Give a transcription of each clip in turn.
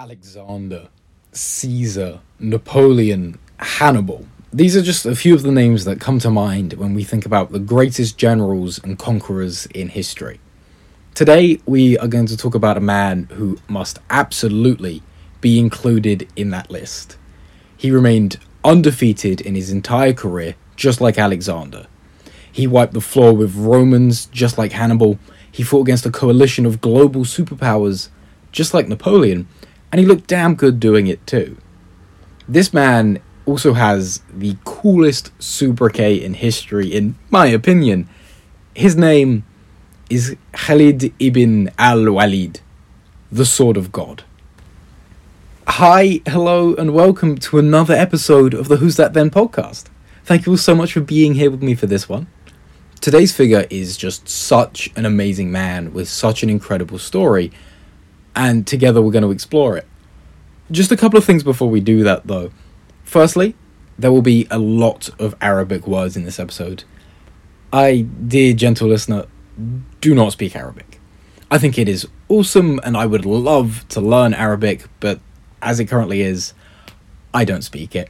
Alexander, Caesar, Napoleon, Hannibal. These are just a few of the names that come to mind when we think about the greatest generals and conquerors in history. Today, we are going to talk about a man who must absolutely be included in that list. He remained undefeated in his entire career, just like Alexander. He wiped the floor with Romans, just like Hannibal. He fought against a coalition of global superpowers, just like Napoleon and he looked damn good doing it too. This man also has the coolest sobriquet in history, in my opinion. His name is Khalid ibn al Walid, the Sword of God. Hi, hello, and welcome to another episode of the Who's That Then podcast. Thank you all so much for being here with me for this one. Today's figure is just such an amazing man with such an incredible story and together we're going to explore it. Just a couple of things before we do that, though. Firstly, there will be a lot of Arabic words in this episode. I, dear gentle listener, do not speak Arabic. I think it is awesome and I would love to learn Arabic, but as it currently is, I don't speak it.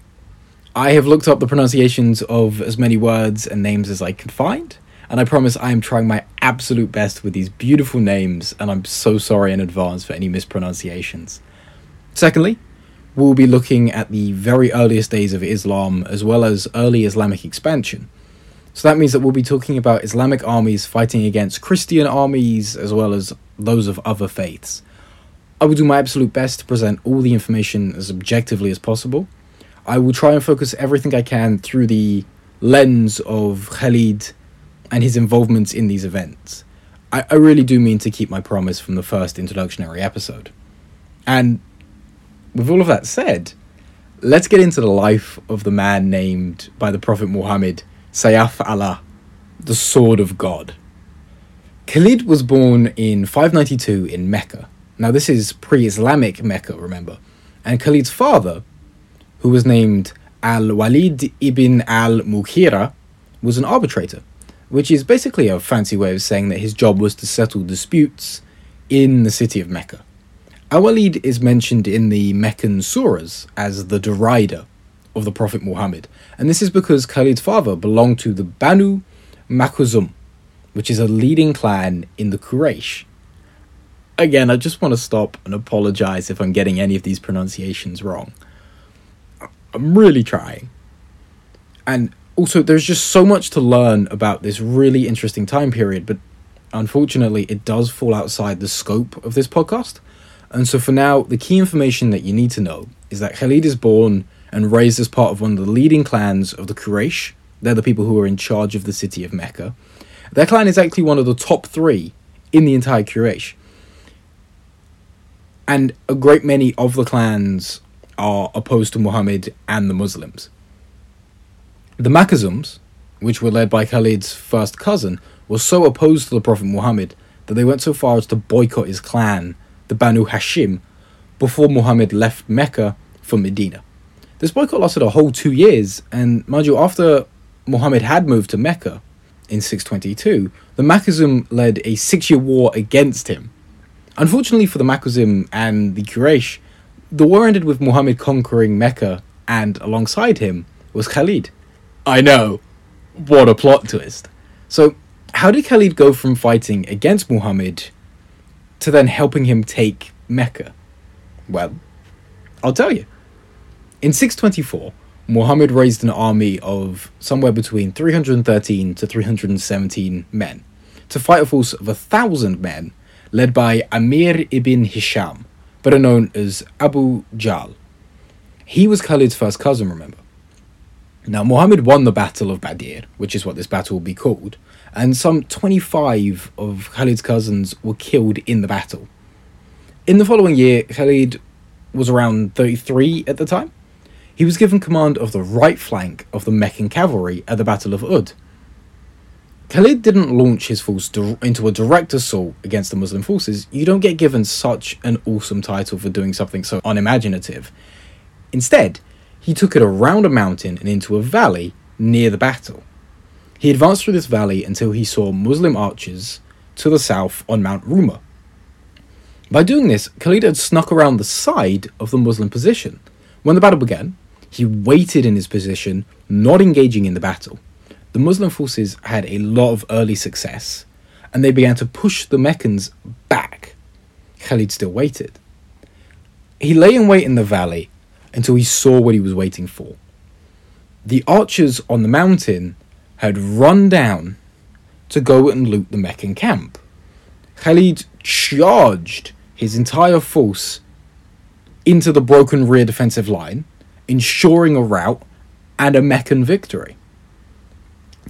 I have looked up the pronunciations of as many words and names as I can find, and I promise I am trying my absolute best with these beautiful names, and I'm so sorry in advance for any mispronunciations. Secondly, we'll be looking at the very earliest days of Islam as well as early Islamic expansion. So that means that we'll be talking about Islamic armies fighting against Christian armies as well as those of other faiths. I will do my absolute best to present all the information as objectively as possible. I will try and focus everything I can through the lens of Khalid and his involvement in these events. I, I really do mean to keep my promise from the first introductionary episode. And with all of that said, let's get into the life of the man named by the Prophet Muhammad, Sayyaf Allah, the Sword of God. Khalid was born in 592 in Mecca. Now, this is pre Islamic Mecca, remember. And Khalid's father, who was named Al Walid ibn al Mughira, was an arbitrator which is basically a fancy way of saying that his job was to settle disputes in the city of Mecca. Al-Walid is mentioned in the Meccan surahs as the derider of the Prophet Muhammad, and this is because Khalid's father belonged to the Banu Makhzum, which is a leading clan in the Quraysh. Again, I just want to stop and apologize if I'm getting any of these pronunciations wrong. I'm really trying. And also there's just so much to learn about this really interesting time period but unfortunately it does fall outside the scope of this podcast. And so for now the key information that you need to know is that Khalid is born and raised as part of one of the leading clans of the Quraysh. They're the people who are in charge of the city of Mecca. Their clan is actually one of the top three in the entire Quraysh. And a great many of the clans are opposed to Muhammad and the Muslims the Makhzums, which were led by Khalid's first cousin, were so opposed to the Prophet Muhammad that they went so far as to boycott his clan, the Banu Hashim, before Muhammad left Mecca for Medina. This boycott lasted a whole two years, and mind you, after Muhammad had moved to Mecca in 622, the Makhzum led a six year war against him. Unfortunately for the Makhzum and the Quraysh, the war ended with Muhammad conquering Mecca, and alongside him was Khalid. I know. What a plot twist. So, how did Khalid go from fighting against Muhammad to then helping him take Mecca? Well, I'll tell you. In 624, Muhammad raised an army of somewhere between 313 to 317 men to fight a force of a thousand men led by Amir ibn Hisham, better known as Abu Jahl. He was Khalid's first cousin, remember. Now, Muhammad won the Battle of Badr, which is what this battle will be called, and some 25 of Khalid's cousins were killed in the battle. In the following year, Khalid was around 33 at the time. He was given command of the right flank of the Meccan cavalry at the Battle of Uhud. Khalid didn't launch his force into a direct assault against the Muslim forces. You don't get given such an awesome title for doing something so unimaginative. Instead, he took it around a mountain and into a valley near the battle. He advanced through this valley until he saw Muslim archers to the south on Mount Rumah. By doing this, Khalid had snuck around the side of the Muslim position. When the battle began, he waited in his position, not engaging in the battle. The Muslim forces had a lot of early success, and they began to push the Meccans back. Khalid still waited. He lay in wait in the valley until he saw what he was waiting for. The archers on the mountain had run down to go and loot the Meccan camp. Khalid charged his entire force into the broken rear defensive line, ensuring a rout and a Meccan victory.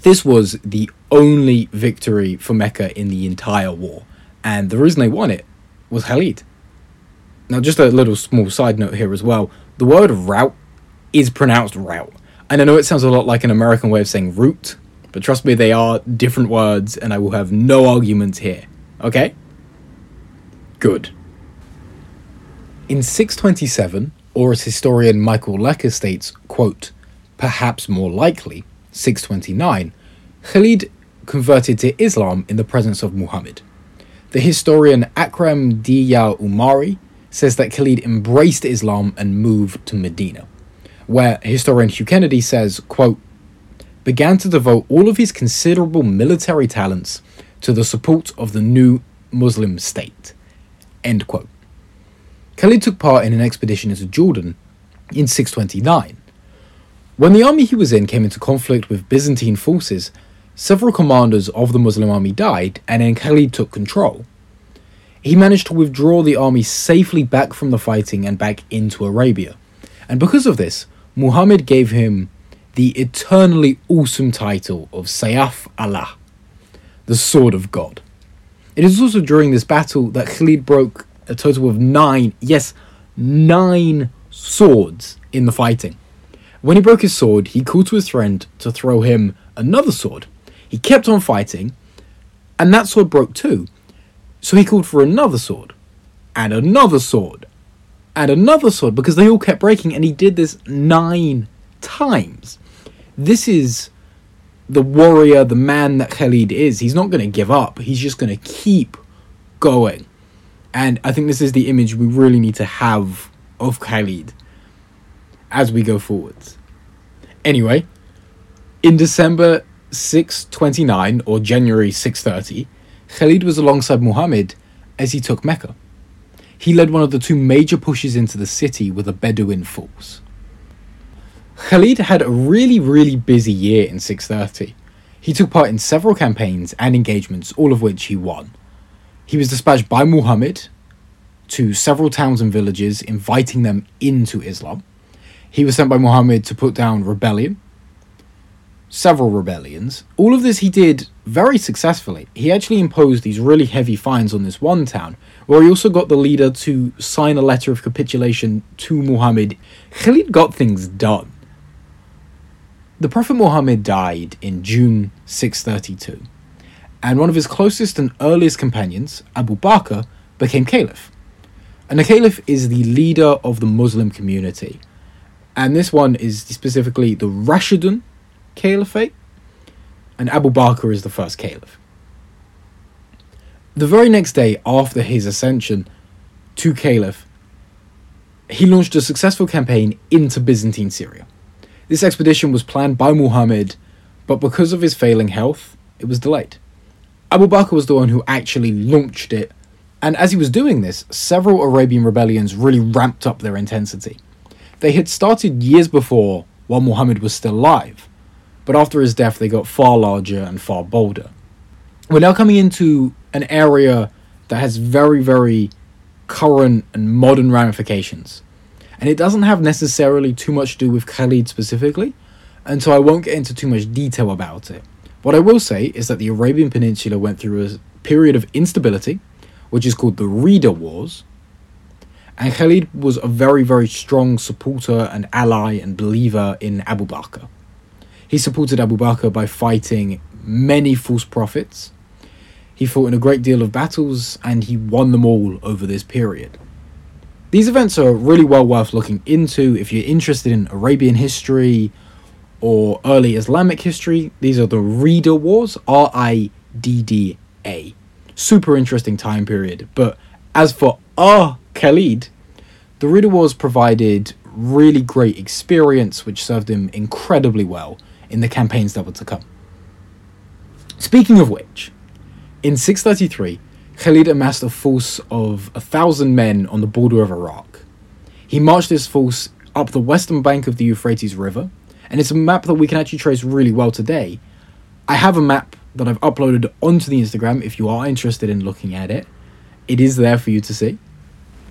This was the only victory for Mecca in the entire war, and the reason they won it was Khalid. Now, just a little small side note here as well the word route is pronounced route. And I know it sounds a lot like an American way of saying route, but trust me, they are different words, and I will have no arguments here. Okay? Good. In 627, or as historian Michael Lecker states, quote, perhaps more likely, 629, Khalid converted to Islam in the presence of Muhammad. The historian Akram Diya Umari says that Khalid embraced Islam and moved to Medina, where historian Hugh Kennedy says, quote, began to devote all of his considerable military talents to the support of the new Muslim state. End quote. Khalid took part in an expedition into Jordan in 629. When the army he was in came into conflict with Byzantine forces, several commanders of the Muslim army died, and then Khalid took control. He managed to withdraw the army safely back from the fighting and back into Arabia. And because of this, Muhammad gave him the eternally awesome title of Sayaf Allah, the Sword of God. It is also during this battle that Khalid broke a total of nine, yes, nine swords in the fighting. When he broke his sword, he called to his friend to throw him another sword. He kept on fighting, and that sword broke too. So he called for another sword, and another sword, and another sword because they all kept breaking, and he did this nine times. This is the warrior, the man that Khalid is. He's not going to give up, he's just going to keep going. And I think this is the image we really need to have of Khalid as we go forwards. Anyway, in December 629 or January 630, Khalid was alongside Muhammad as he took Mecca. He led one of the two major pushes into the city with a Bedouin force. Khalid had a really, really busy year in 630. He took part in several campaigns and engagements, all of which he won. He was dispatched by Muhammad to several towns and villages, inviting them into Islam. He was sent by Muhammad to put down rebellion, several rebellions. All of this he did very successfully. He actually imposed these really heavy fines on this one town, where he also got the leader to sign a letter of capitulation to Muhammad. Khalid got things done. The Prophet Muhammad died in June 632, and one of his closest and earliest companions, Abu Bakr, became caliph. And the caliph is the leader of the Muslim community. And this one is specifically the Rashidun Caliphate, and Abu Bakr is the first caliph. The very next day after his ascension to caliph, he launched a successful campaign into Byzantine Syria. This expedition was planned by Muhammad, but because of his failing health, it was delayed. Abu Bakr was the one who actually launched it, and as he was doing this, several Arabian rebellions really ramped up their intensity. They had started years before while Muhammad was still alive, but after his death, they got far larger and far bolder. We're now coming into an area that has very, very current and modern ramifications. And it doesn't have necessarily too much to do with Khalid specifically, and so I won't get into too much detail about it. What I will say is that the Arabian Peninsula went through a period of instability, which is called the Ridda Wars, and Khalid was a very, very strong supporter and ally and believer in Abu Bakr. He supported Abu Bakr by fighting many false prophets. He fought in a great deal of battles and he won them all over this period. These events are really well worth looking into if you're interested in Arabian history or early Islamic history. These are the Ridda Wars, R I D D A. Super interesting time period. But as for Ah, Khalid. The Ridda Wars provided really great experience, which served him incredibly well in the campaigns that were to come. Speaking of which, in 633, Khalid amassed a force of a thousand men on the border of Iraq. He marched his force up the western bank of the Euphrates River, and it's a map that we can actually trace really well today. I have a map that I've uploaded onto the Instagram if you are interested in looking at it. It is there for you to see.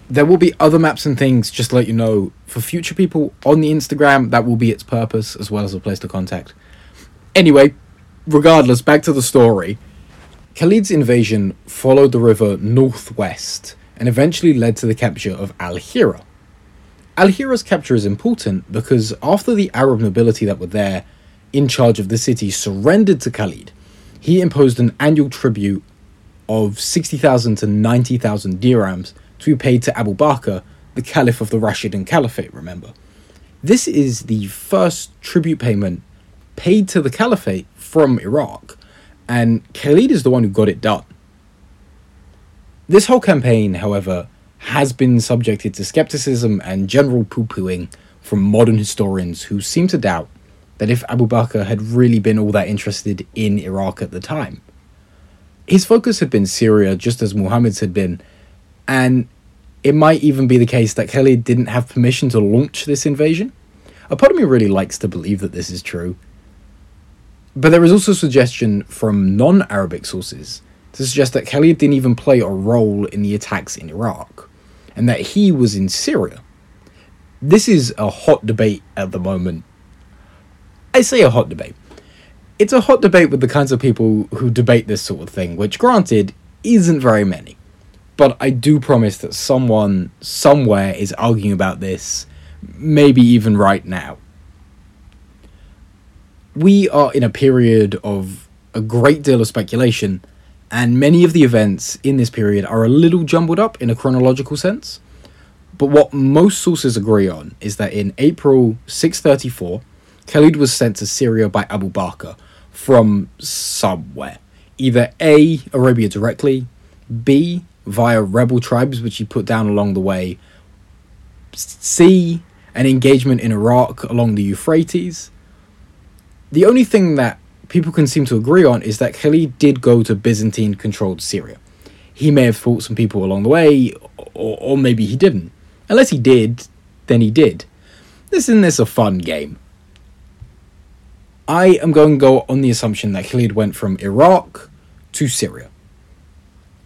There will be other maps and things, just to let you know, for future people on the Instagram, that will be its purpose as well as a place to contact. Anyway, regardless, back to the story. Khalid's invasion followed the river northwest and eventually led to the capture of Al Hira. Al Hira's capture is important because after the Arab nobility that were there in charge of the city surrendered to Khalid, he imposed an annual tribute of 60,000 to 90,000 dirhams to be paid to Abu Bakr, the Caliph of the Rashidun Caliphate, remember. This is the first tribute payment paid to the Caliphate from Iraq, and Khalid is the one who got it done. This whole campaign, however, has been subjected to skepticism and general poo pooing from modern historians who seem to doubt that if Abu Bakr had really been all that interested in Iraq at the time. His focus had been Syria just as Muhammad's had been, and it might even be the case that Khalid didn't have permission to launch this invasion. A part of me really likes to believe that this is true. But there is also suggestion from non Arabic sources to suggest that Khalid didn't even play a role in the attacks in Iraq, and that he was in Syria. This is a hot debate at the moment. I say a hot debate. It's a hot debate with the kinds of people who debate this sort of thing, which, granted, isn't very many. But I do promise that someone somewhere is arguing about this, maybe even right now. We are in a period of a great deal of speculation, and many of the events in this period are a little jumbled up in a chronological sense. But what most sources agree on is that in April 634, Khalid was sent to Syria by Abu Bakr from somewhere. Either A, Arabia directly, B, via rebel tribes which he put down along the way. C, an engagement in Iraq along the Euphrates. The only thing that people can seem to agree on is that Khalid did go to Byzantine controlled Syria. He may have fought some people along the way, or, or maybe he didn't. Unless he did, then he did. Isn't this a fun game? I am going to go on the assumption that Khalid went from Iraq to Syria.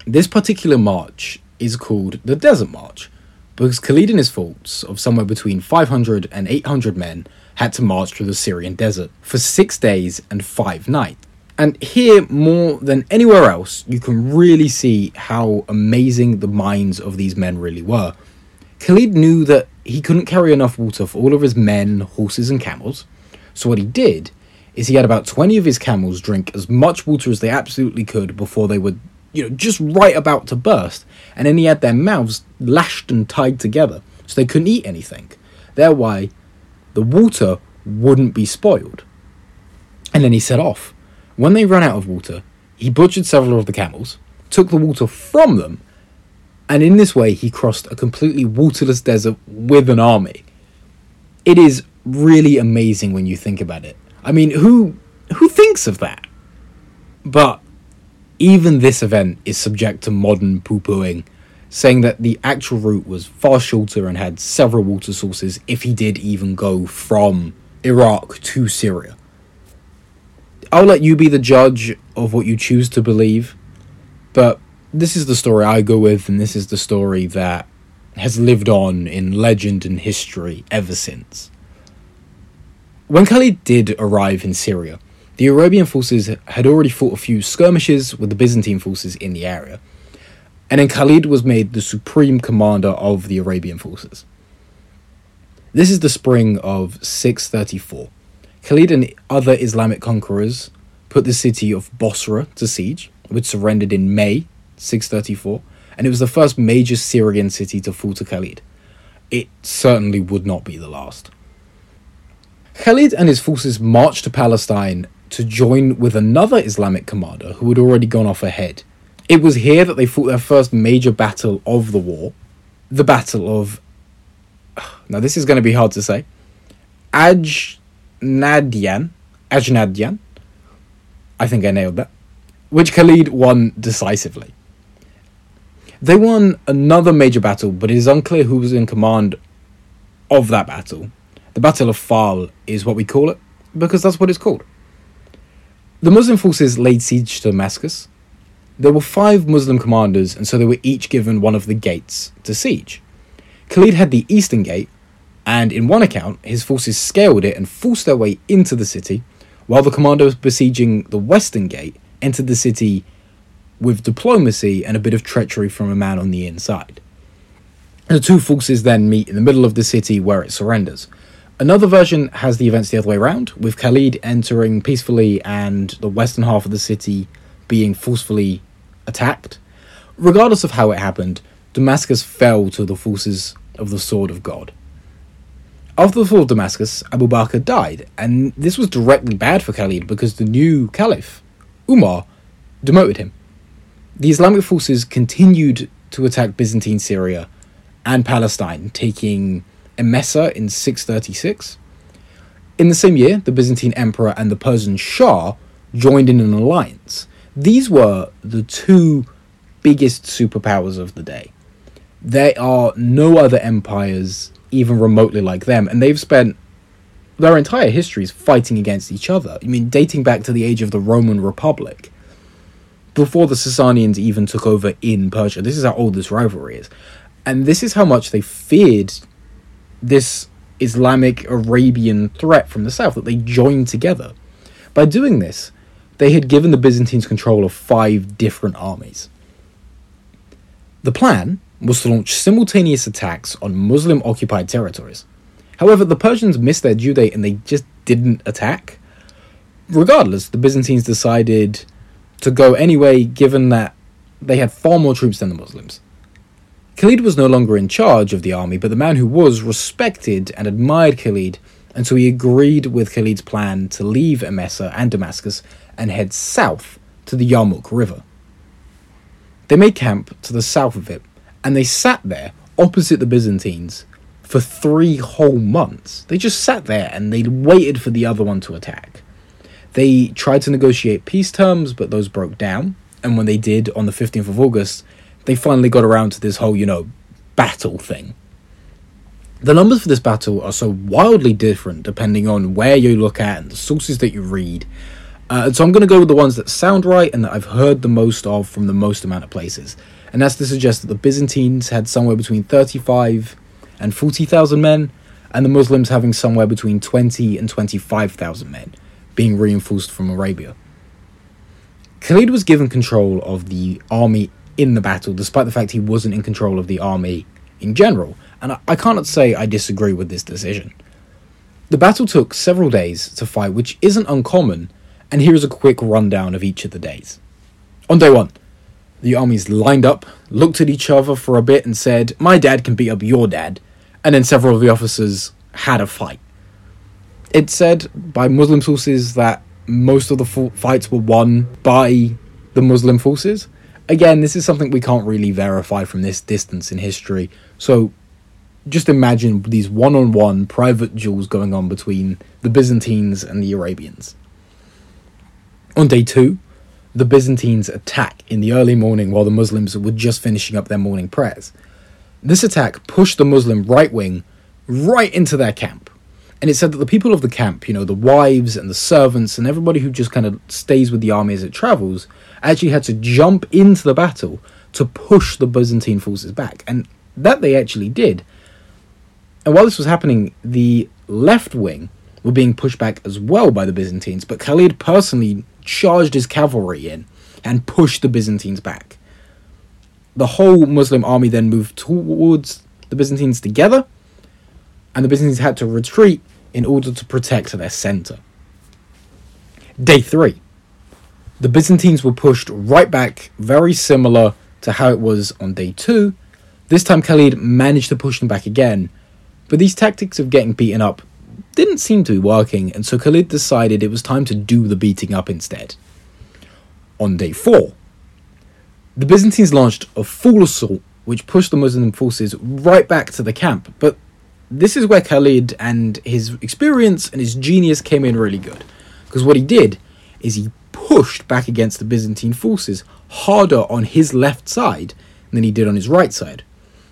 This particular march is called the Desert March because Khalid and his force of somewhere between 500 and 800 men had to march through the Syrian desert for six days and five nights. And here, more than anywhere else, you can really see how amazing the minds of these men really were. Khalid knew that he couldn't carry enough water for all of his men, horses, and camels, so what he did is he had about 20 of his camels drink as much water as they absolutely could before they were you know, just right about to burst, and then he had their mouths lashed and tied together so they couldn't eat anything. Thereby, the water wouldn't be spoiled. And then he set off. When they ran out of water, he butchered several of the camels, took the water from them, and in this way he crossed a completely waterless desert with an army. It is really amazing when you think about it. I mean, who who thinks of that? But even this event is subject to modern poo pooing, saying that the actual route was far shorter and had several water sources if he did even go from Iraq to Syria. I'll let you be the judge of what you choose to believe, but this is the story I go with, and this is the story that has lived on in legend and history ever since. When Khalid did arrive in Syria, the Arabian forces had already fought a few skirmishes with the Byzantine forces in the area, and then Khalid was made the supreme commander of the Arabian forces. This is the spring of 634. Khalid and other Islamic conquerors put the city of Bosra to siege, which surrendered in May 634, and it was the first major Syrian city to fall to Khalid. It certainly would not be the last. Khalid and his forces marched to Palestine to join with another Islamic commander who had already gone off ahead. It was here that they fought their first major battle of the war, the Battle of. Now, this is going to be hard to say. Ajnadyan. Ajnadyan. I think I nailed that. Which Khalid won decisively. They won another major battle, but it is unclear who was in command of that battle. The Battle of Fahl is what we call it, because that's what it's called. The Muslim forces laid siege to Damascus. There were five Muslim commanders, and so they were each given one of the gates to siege. Khalid had the eastern gate, and in one account, his forces scaled it and forced their way into the city, while the commander besieging the western gate entered the city with diplomacy and a bit of treachery from a man on the inside. The two forces then meet in the middle of the city where it surrenders. Another version has the events the other way around, with Khalid entering peacefully and the western half of the city being forcefully attacked. Regardless of how it happened, Damascus fell to the forces of the Sword of God. After the fall of Damascus, Abu Bakr died, and this was directly bad for Khalid because the new caliph, Umar, demoted him. The Islamic forces continued to attack Byzantine Syria and Palestine, taking Emesa in 636. In the same year, the Byzantine Emperor and the Persian Shah joined in an alliance. These were the two biggest superpowers of the day. There are no other empires even remotely like them, and they've spent their entire histories fighting against each other. I mean, dating back to the age of the Roman Republic, before the Sasanians even took over in Persia. This is how old this rivalry is. And this is how much they feared this Islamic Arabian threat from the south, that they joined together. By doing this, they had given the Byzantines control of five different armies. The plan was to launch simultaneous attacks on Muslim occupied territories. However, the Persians missed their due date and they just didn't attack. Regardless, the Byzantines decided to go anyway, given that they had far more troops than the Muslims. Khalid was no longer in charge of the army, but the man who was respected and admired Khalid, and so he agreed with Khalid's plan to leave Emesa and Damascus and head south to the Yarmouk River. They made camp to the south of it, and they sat there opposite the Byzantines for three whole months. They just sat there and they waited for the other one to attack. They tried to negotiate peace terms, but those broke down. And when they did on the 15th of August, they finally got around to this whole, you know, battle thing. The numbers for this battle are so wildly different depending on where you look at and the sources that you read. Uh, so I'm going to go with the ones that sound right and that I've heard the most of from the most amount of places. And that's to suggest that the Byzantines had somewhere between 35 and 40,000 men, and the Muslims having somewhere between 20 and 25,000 men, being reinforced from Arabia. Khalid was given control of the army in the battle, despite the fact he wasn't in control of the army in general, and I, I cannot say I disagree with this decision. The battle took several days to fight, which isn't uncommon, and here is a quick rundown of each of the days. On day one, the armies lined up, looked at each other for a bit, and said, My dad can beat up your dad. And then several of the officers had a fight. It's said by Muslim sources that most of the fights were won by the Muslim forces. Again, this is something we can't really verify from this distance in history. So just imagine these one on one private duels going on between the Byzantines and the Arabians. On day two, the Byzantines attack in the early morning while the Muslims were just finishing up their morning prayers. This attack pushed the Muslim right wing right into their camp. And it said that the people of the camp, you know, the wives and the servants and everybody who just kind of stays with the army as it travels, actually had to jump into the battle to push the Byzantine forces back. And that they actually did. And while this was happening, the left wing were being pushed back as well by the Byzantines, but Khalid personally charged his cavalry in and pushed the Byzantines back. The whole Muslim army then moved towards the Byzantines together, and the Byzantines had to retreat in order to protect their center. Day 3. The Byzantines were pushed right back, very similar to how it was on day 2. This time Khalid managed to push them back again, but these tactics of getting beaten up didn't seem to be working, and so Khalid decided it was time to do the beating up instead. On day 4, the Byzantines launched a full assault which pushed the Muslim forces right back to the camp. But this is where Khalid and his experience and his genius came in really good. Because what he did is he pushed back against the Byzantine forces harder on his left side than he did on his right side.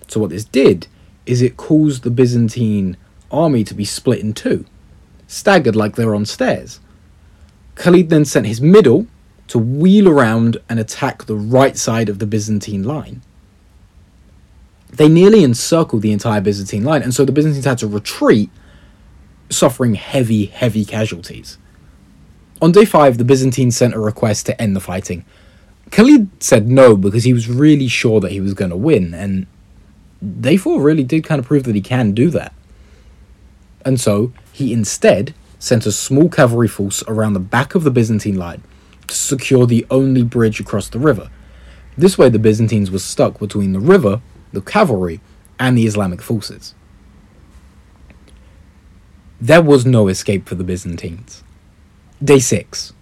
So what this did is it caused the Byzantine army to be split in two, staggered like they were on stairs. Khalid then sent his middle to wheel around and attack the right side of the Byzantine line. They nearly encircled the entire Byzantine line, and so the Byzantines had to retreat, suffering heavy, heavy casualties. On day five, the Byzantines sent a request to end the fighting. Khalid said no because he was really sure that he was going to win, and day four really did kind of prove that he can do that. And so he instead sent a small cavalry force around the back of the Byzantine line to secure the only bridge across the river. This way, the Byzantines were stuck between the river, the cavalry, and the Islamic forces. There was no escape for the Byzantines. Day 6.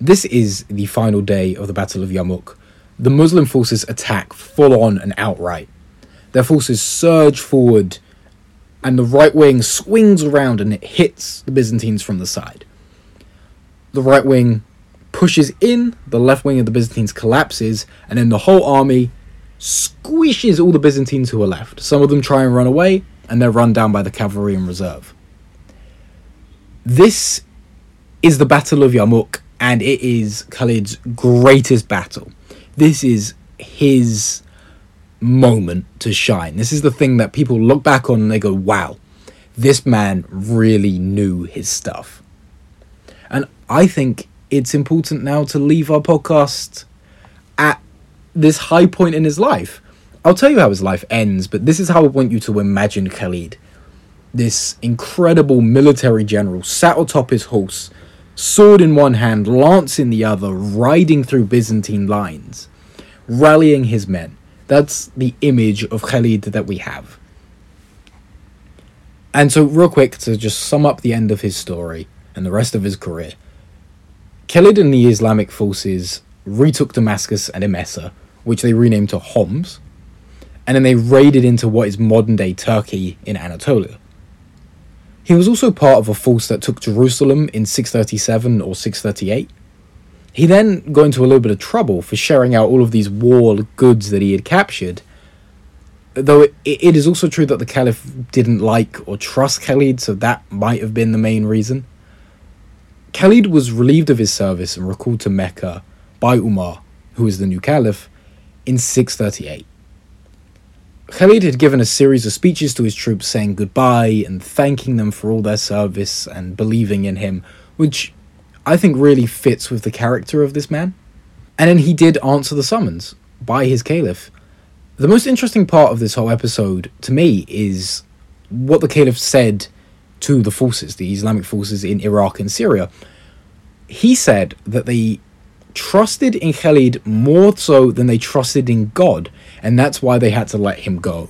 This is the final day of the Battle of Yarmouk. The Muslim forces attack full on and outright. Their forces surge forward and the right wing swings around and it hits the Byzantines from the side. The right wing pushes in, the left wing of the Byzantines collapses, and then the whole army squishes all the Byzantines who are left. Some of them try and run away, and they're run down by the cavalry in reserve. This is the Battle of Yarmouk, and it is Khalid's greatest battle. This is his moment to shine. This is the thing that people look back on and they go, wow, this man really knew his stuff. And I think it's important now to leave our podcast this high point in his life. I'll tell you how his life ends, but this is how I want you to imagine Khalid. This incredible military general sat atop his horse, sword in one hand, lance in the other, riding through Byzantine lines, rallying his men that's the image of Khalid that we have. And so, real quick, to just sum up the end of his story and the rest of his career, Khalid and the Islamic forces retook Damascus and Emesa, which they renamed to Homs, and then they raided into what is modern day Turkey in Anatolia. He was also part of a force that took Jerusalem in 637 or 638, he then got into a little bit of trouble for sharing out all of these war goods that he had captured. Though it, it is also true that the Caliph didn't like or trust Khalid, so that might have been the main reason. Khalid was relieved of his service and recalled to Mecca by Umar, who is the new Caliph, in 638. Khalid had given a series of speeches to his troops saying goodbye and thanking them for all their service and believing in him, which I think really fits with the character of this man. And then he did answer the summons by his caliph. The most interesting part of this whole episode to me is what the caliph said to the forces, the Islamic forces in Iraq and Syria. He said that they trusted in Khalid more so than they trusted in God, and that's why they had to let him go.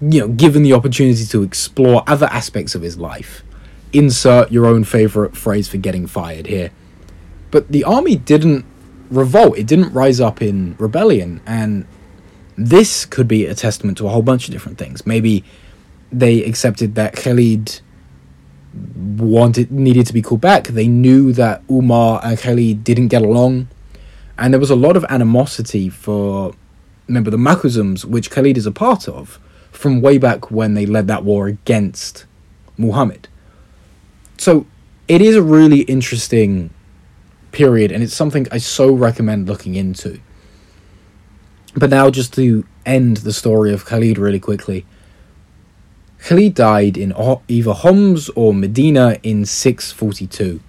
You know, given the opportunity to explore other aspects of his life insert your own favorite phrase for getting fired here. But the army didn't revolt, it didn't rise up in rebellion, and this could be a testament to a whole bunch of different things. Maybe they accepted that Khalid wanted needed to be called back. They knew that Umar and Khalid didn't get along, and there was a lot of animosity for remember the Makhzums, which Khalid is a part of, from way back when they led that war against Muhammad so it is a really interesting period and it's something I so recommend looking into. But now just to end the story of Khalid really quickly. Khalid died in either Homs or Medina in 642.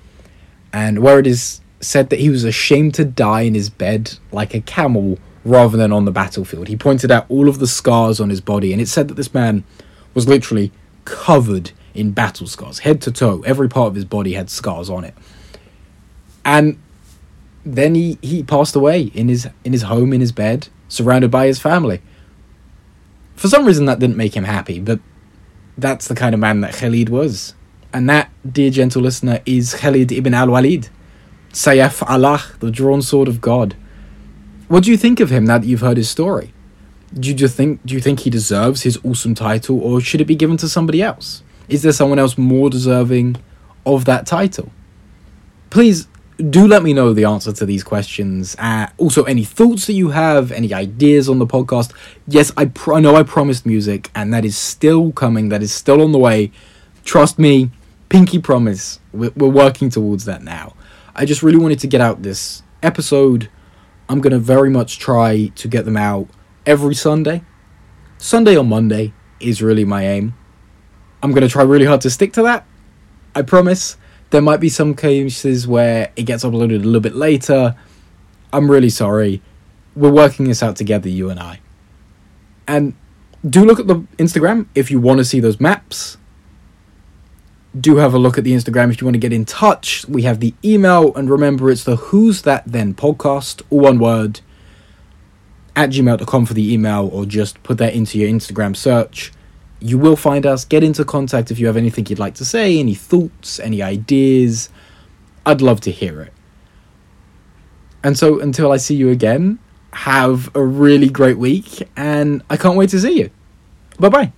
And where it is said that he was ashamed to die in his bed like a camel rather than on the battlefield. He pointed out all of the scars on his body and it said that this man was literally covered in battle scars, head to toe. Every part of his body had scars on it. And then he, he passed away in his in his home, in his bed, surrounded by his family. For some reason that didn't make him happy, but that's the kind of man that Khalid was. And that, dear gentle listener, is Khalid ibn al Walid. Sayaf Allah, the drawn sword of God. What do you think of him now that you've heard his story? Do you think do you think he deserves his awesome title or should it be given to somebody else? Is there someone else more deserving of that title? Please do let me know the answer to these questions. Uh, also, any thoughts that you have, any ideas on the podcast. Yes, I, pr- I know I promised music, and that is still coming. That is still on the way. Trust me, pinky promise. We're, we're working towards that now. I just really wanted to get out this episode. I'm going to very much try to get them out every Sunday. Sunday or Monday is really my aim. I'm going to try really hard to stick to that. I promise. There might be some cases where it gets uploaded a little bit later. I'm really sorry. We're working this out together, you and I. And do look at the Instagram if you want to see those maps. Do have a look at the Instagram if you want to get in touch. We have the email, and remember it's the Who's That Then podcast, all one word, at gmail.com for the email, or just put that into your Instagram search you will find us. Get into contact if you have anything you'd like to say, any thoughts, any ideas. I'd love to hear it. And so until I see you again, have a really great week, and I can't wait to see you. Bye bye.